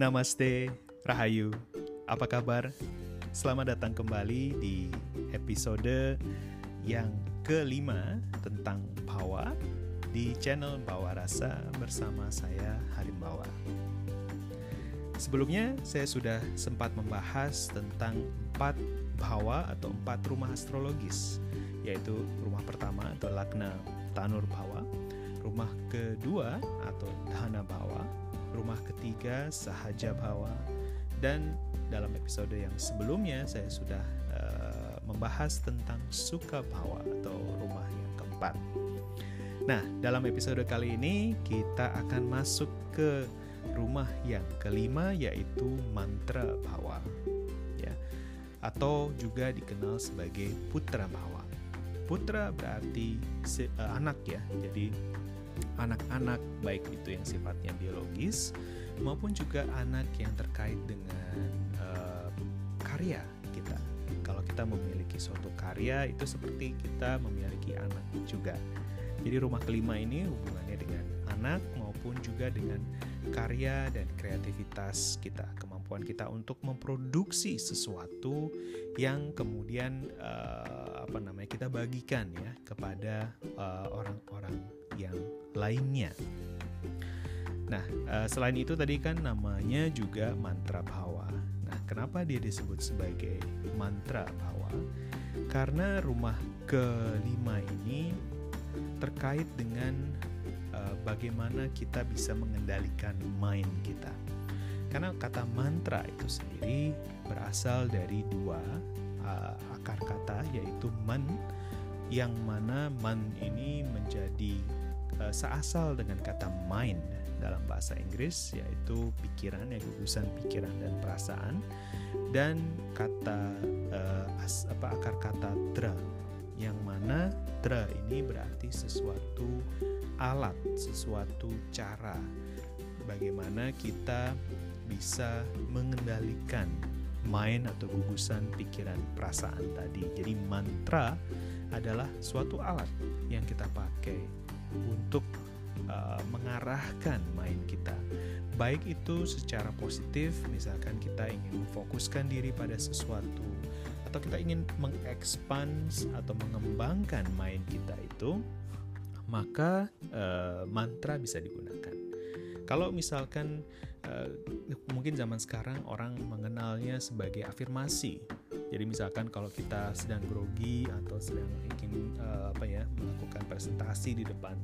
Namaste, Rahayu. Apa kabar? Selamat datang kembali di episode yang kelima tentang Bawa di channel Bawa Rasa bersama saya Harim Bawa. Sebelumnya saya sudah sempat membahas tentang empat Bawa atau empat rumah astrologis, yaitu rumah pertama atau Lagna Tanur Bawa, rumah kedua atau Dana Bawa, rumah ketiga Sahaja Bawa dan dalam episode yang sebelumnya saya sudah uh, membahas tentang Suka Bawa atau rumah yang keempat. Nah, dalam episode kali ini kita akan masuk ke rumah yang kelima yaitu Mantra Bawa. Ya. Atau juga dikenal sebagai Putra Bawa. Putra berarti uh, anak ya. Jadi anak-anak baik itu yang sifatnya biologis maupun juga anak yang terkait dengan uh, karya kita. Kalau kita memiliki suatu karya itu seperti kita memiliki anak juga. Jadi rumah kelima ini hubungannya dengan anak maupun juga dengan karya dan kreativitas kita, kemampuan kita untuk memproduksi sesuatu yang kemudian uh, apa namanya kita bagikan ya kepada eh, orang-orang uh, yang lainnya. Nah, uh, selain itu tadi kan namanya juga mantra bhawa. Nah, kenapa dia disebut sebagai mantra bhawa? Karena rumah kelima ini terkait dengan uh, bagaimana kita bisa mengendalikan mind kita. Karena kata mantra itu sendiri berasal dari dua uh, akar kata yaitu man yang mana man ini menjadi uh, seasal dengan kata mind dalam bahasa Inggris yaitu pikiran ya gugusan pikiran dan perasaan dan kata uh, as, apa akar kata tra yang mana tra ini berarti sesuatu alat sesuatu cara bagaimana kita bisa mengendalikan main atau gugusan pikiran perasaan tadi. Jadi mantra adalah suatu alat yang kita pakai untuk uh, mengarahkan main kita. Baik itu secara positif, misalkan kita ingin memfokuskan diri pada sesuatu atau kita ingin mengekspans atau mengembangkan main kita itu, maka uh, mantra bisa digunakan. Kalau misalkan uh, mungkin zaman sekarang orang mengenalnya sebagai afirmasi. Jadi misalkan kalau kita sedang grogi atau sedang ingin uh, apa ya melakukan presentasi di depan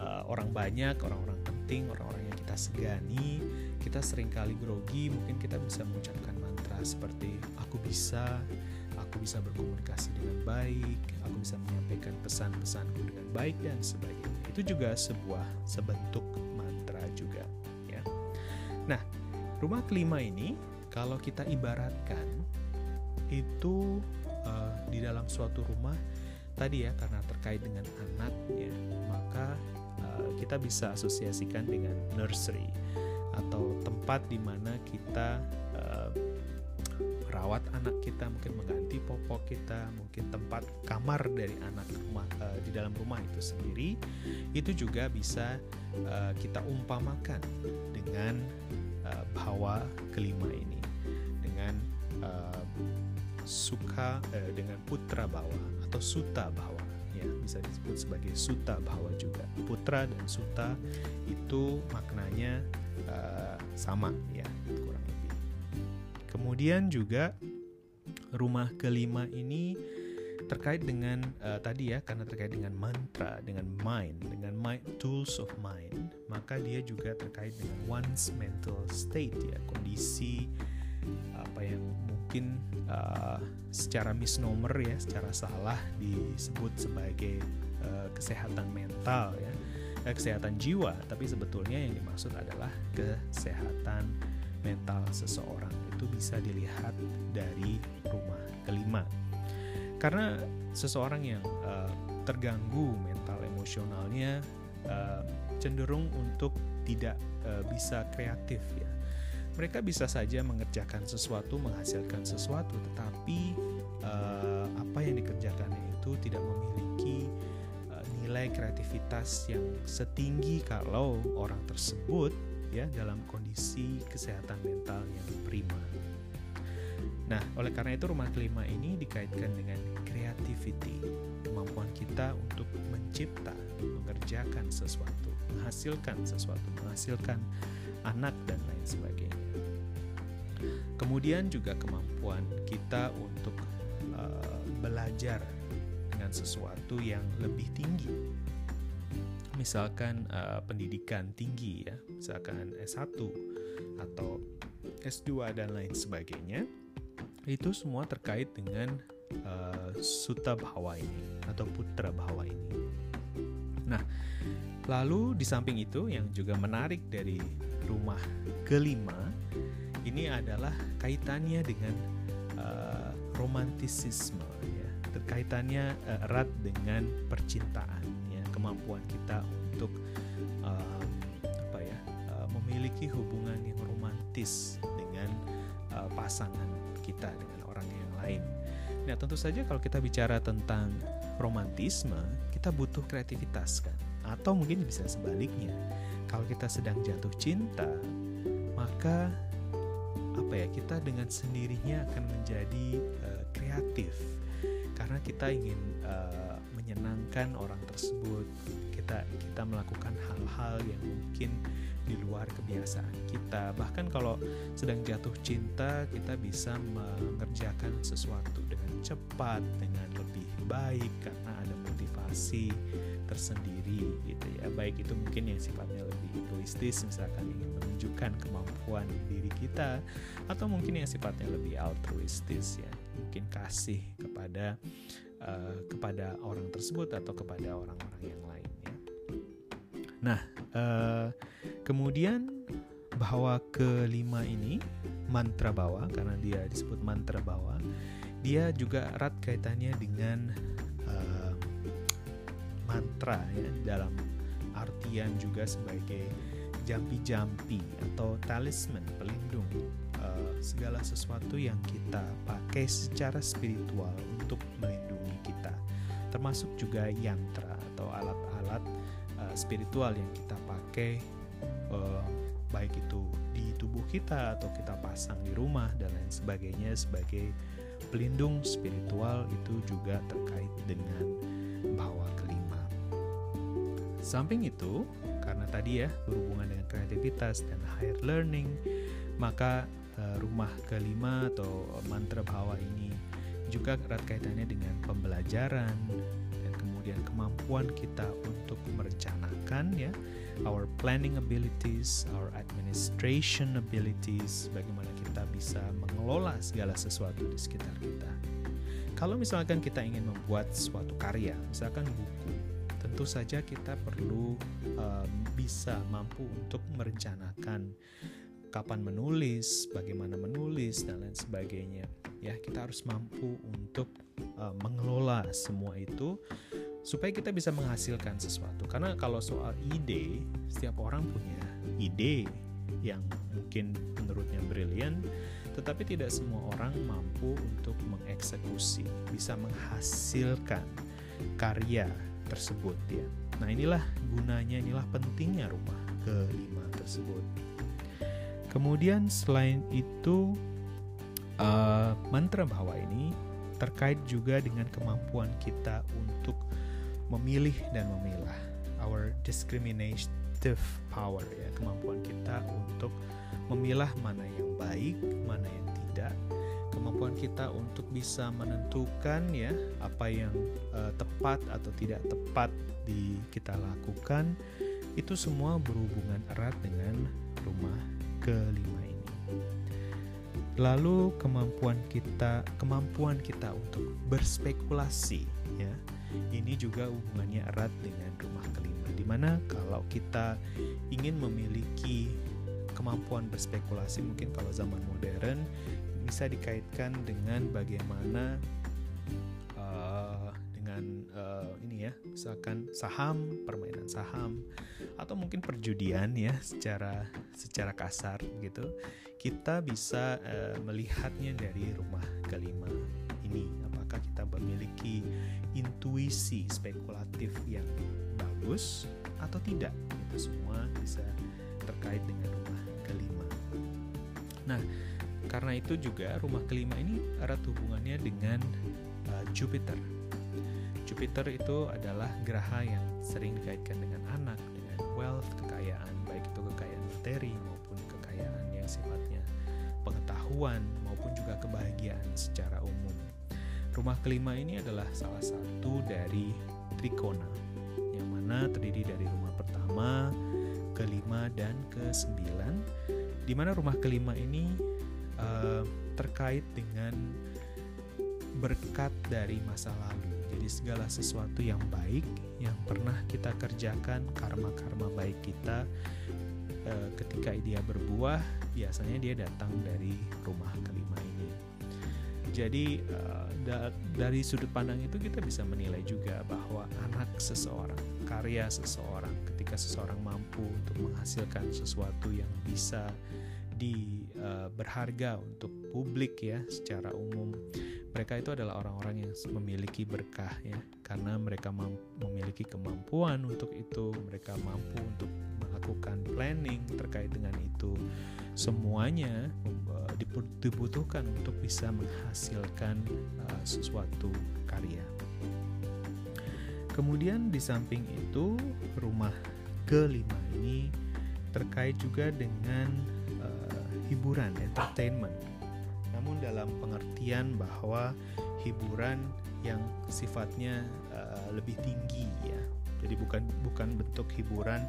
uh, orang banyak, orang-orang penting, orang-orang yang kita segani, kita sering kali grogi, mungkin kita bisa mengucapkan mantra seperti aku bisa, aku bisa berkomunikasi dengan baik, aku bisa menyampaikan pesan-pesanku dengan baik dan sebagainya. Itu juga sebuah sebentuk mantra juga ya. Nah, rumah kelima ini kalau kita ibaratkan itu uh, di dalam suatu rumah tadi ya karena terkait dengan anak ya maka uh, kita bisa asosiasikan dengan nursery atau tempat di mana kita uh, merawat anak kita mungkin mengganti popok kita mungkin tempat kamar dari anak rumah uh, di dalam rumah itu sendiri. Itu juga bisa uh, kita umpamakan dengan uh, bawa kelima ini. Dengan suka eh, dengan putra bawa atau suta bawa ya bisa disebut sebagai suta bawa juga. Putra dan suta itu maknanya uh, sama ya kurang lebih. Kemudian juga rumah kelima ini terkait dengan uh, tadi ya karena terkait dengan mantra dengan mind dengan mind tools of mind maka dia juga terkait dengan one's mental state ya kondisi apa yang mungkin uh, secara misnomer ya, secara salah disebut sebagai uh, kesehatan mental ya, uh, kesehatan jiwa, tapi sebetulnya yang dimaksud adalah kesehatan mental seseorang itu bisa dilihat dari rumah kelima. Karena seseorang yang uh, terganggu mental emosionalnya uh, cenderung untuk tidak uh, bisa kreatif ya mereka bisa saja mengerjakan sesuatu, menghasilkan sesuatu, tetapi uh, apa yang dikerjakannya itu tidak memiliki uh, nilai kreativitas yang setinggi kalau orang tersebut ya dalam kondisi kesehatan mental yang prima. Nah, oleh karena itu rumah kelima ini dikaitkan dengan creativity, kemampuan kita untuk mencipta, mengerjakan sesuatu, menghasilkan sesuatu, menghasilkan anak dan lain sebagainya. Kemudian juga kemampuan kita untuk uh, belajar dengan sesuatu yang lebih tinggi. Misalkan uh, pendidikan tinggi ya, misalkan S1 atau S2 dan lain sebagainya. Itu semua terkait dengan uh, Sutta Bhawa ini atau Putra Bhawa ini. Nah, lalu di samping itu yang juga menarik dari rumah kelima ini adalah kaitannya dengan uh, romantisisme ya. Kaitannya uh, erat dengan percintaan ya. Kemampuan kita untuk uh, apa ya uh, memiliki hubungan yang romantis dengan uh, pasangan kita dengan orang yang lain. Nah tentu saja kalau kita bicara tentang romantisme kita butuh kreativitas kan? Atau mungkin bisa sebaliknya kalau kita sedang jatuh cinta maka apa ya kita dengan sendirinya akan menjadi uh, kreatif. Karena kita ingin uh, menyenangkan orang tersebut. Kita kita melakukan hal-hal yang mungkin di luar kebiasaan kita. Bahkan kalau sedang jatuh cinta kita bisa mengerjakan sesuatu dengan cepat dengan lebih baik karena ada motivasi tersendiri gitu ya. Baik itu mungkin yang sifatnya lebih egoistis misalkan ingin menunjukkan kemampuan diri kita atau mungkin yang sifatnya lebih altruistis ya. Mungkin kasih kepada uh, kepada orang tersebut atau kepada orang-orang yang lain ya nah uh, kemudian bahwa kelima ini mantra bawa karena dia disebut mantra bawa dia juga erat kaitannya dengan mantra ya dalam artian juga sebagai jampi-jampi atau talisman pelindung uh, segala sesuatu yang kita pakai secara spiritual untuk melindungi kita. Termasuk juga yantra atau alat-alat uh, spiritual yang kita pakai uh, baik itu di tubuh kita atau kita pasang di rumah dan lain sebagainya sebagai pelindung spiritual itu juga terkait dengan bahwa Samping itu, karena tadi ya berhubungan dengan kreativitas dan higher learning, maka uh, rumah kelima atau mantra bahwa ini juga erat kaitannya dengan pembelajaran dan kemudian kemampuan kita untuk merencanakan ya our planning abilities, our administration abilities, bagaimana kita bisa mengelola segala sesuatu di sekitar kita. Kalau misalkan kita ingin membuat suatu karya, misalkan buku, tentu saja kita perlu bisa mampu untuk merencanakan kapan menulis, bagaimana menulis dan lain sebagainya. Ya, kita harus mampu untuk uh, mengelola semua itu supaya kita bisa menghasilkan sesuatu. Karena kalau soal ide, setiap orang punya ide yang mungkin menurutnya brilian, tetapi tidak semua orang mampu untuk mengeksekusi, bisa menghasilkan karya tersebut ya. Nah inilah gunanya, inilah pentingnya rumah kelima tersebut. Kemudian selain itu uh, mantra bahwa ini terkait juga dengan kemampuan kita untuk memilih dan memilah our discriminative power ya kemampuan kita untuk memilah mana yang baik mana yang tidak kemampuan kita untuk bisa menentukan ya apa yang uh, tepat atau tidak tepat di kita lakukan itu semua berhubungan erat dengan rumah kelima ini. Lalu kemampuan kita kemampuan kita untuk berspekulasi ya. Ini juga hubungannya erat dengan rumah kelima di mana kalau kita ingin memiliki kemampuan berspekulasi mungkin kalau zaman modern bisa dikaitkan dengan bagaimana uh, dengan uh, ini ya misalkan saham permainan saham atau mungkin perjudian ya secara secara kasar gitu kita bisa uh, melihatnya dari rumah kelima ini apakah kita memiliki intuisi spekulatif yang bagus atau tidak itu semua bisa terkait dengan rumah kelima. Nah, karena itu juga rumah kelima ini erat hubungannya dengan uh, Jupiter. Jupiter itu adalah geraha yang sering dikaitkan dengan anak, dengan wealth, kekayaan, baik itu kekayaan materi maupun kekayaan yang sifatnya pengetahuan maupun juga kebahagiaan secara umum. Rumah kelima ini adalah salah satu dari trikona yang mana terdiri dari rumah pertama, kelima dan kesembilan di mana rumah kelima ini uh, terkait dengan berkat dari masa lalu. Jadi segala sesuatu yang baik yang pernah kita kerjakan, karma-karma baik kita uh, ketika dia berbuah, biasanya dia datang dari rumah kelima ini. Jadi uh, da dari sudut pandang itu kita bisa menilai juga bahwa anak seseorang, karya seseorang, ketika seseorang mampu untuk menghasilkan sesuatu yang bisa di uh, berharga untuk publik ya secara umum. Mereka itu adalah orang-orang yang memiliki berkah ya karena mereka memiliki kemampuan untuk itu. Mereka mampu untuk melakukan planning terkait dengan itu. Semuanya uh, dibutuhkan untuk bisa menghasilkan uh, sesuatu karya. Kemudian di samping itu rumah kelima ini terkait juga dengan hiburan, entertainment. Namun dalam pengertian bahwa hiburan yang sifatnya uh, lebih tinggi ya. Jadi bukan bukan bentuk hiburan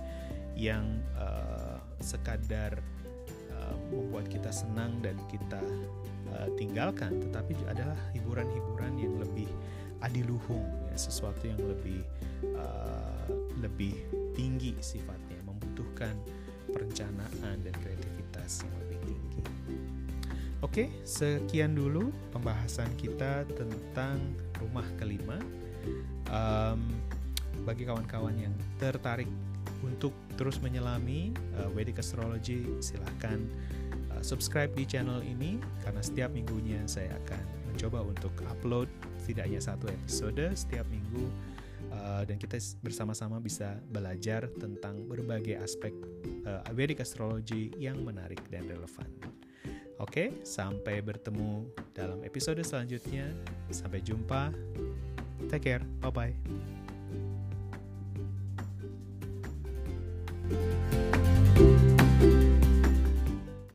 yang uh, sekadar uh, membuat kita senang dan kita uh, tinggalkan, tetapi adalah hiburan-hiburan yang lebih adiluhung, ya, sesuatu yang lebih uh, lebih tinggi sifatnya, membutuhkan perencanaan dan kreativitas yang lebih tinggi. Oke, sekian dulu pembahasan kita tentang rumah kelima. Um, bagi kawan-kawan yang tertarik untuk terus menyelami uh, Vedic Astrology, silahkan uh, subscribe di channel ini karena setiap minggunya saya akan mencoba untuk upload setidaknya satu episode setiap minggu uh, dan kita bersama-sama bisa belajar tentang berbagai aspek uh, Vedic Astrology yang menarik dan relevan. Oke, sampai bertemu dalam episode selanjutnya. Sampai jumpa. Take care. Bye bye.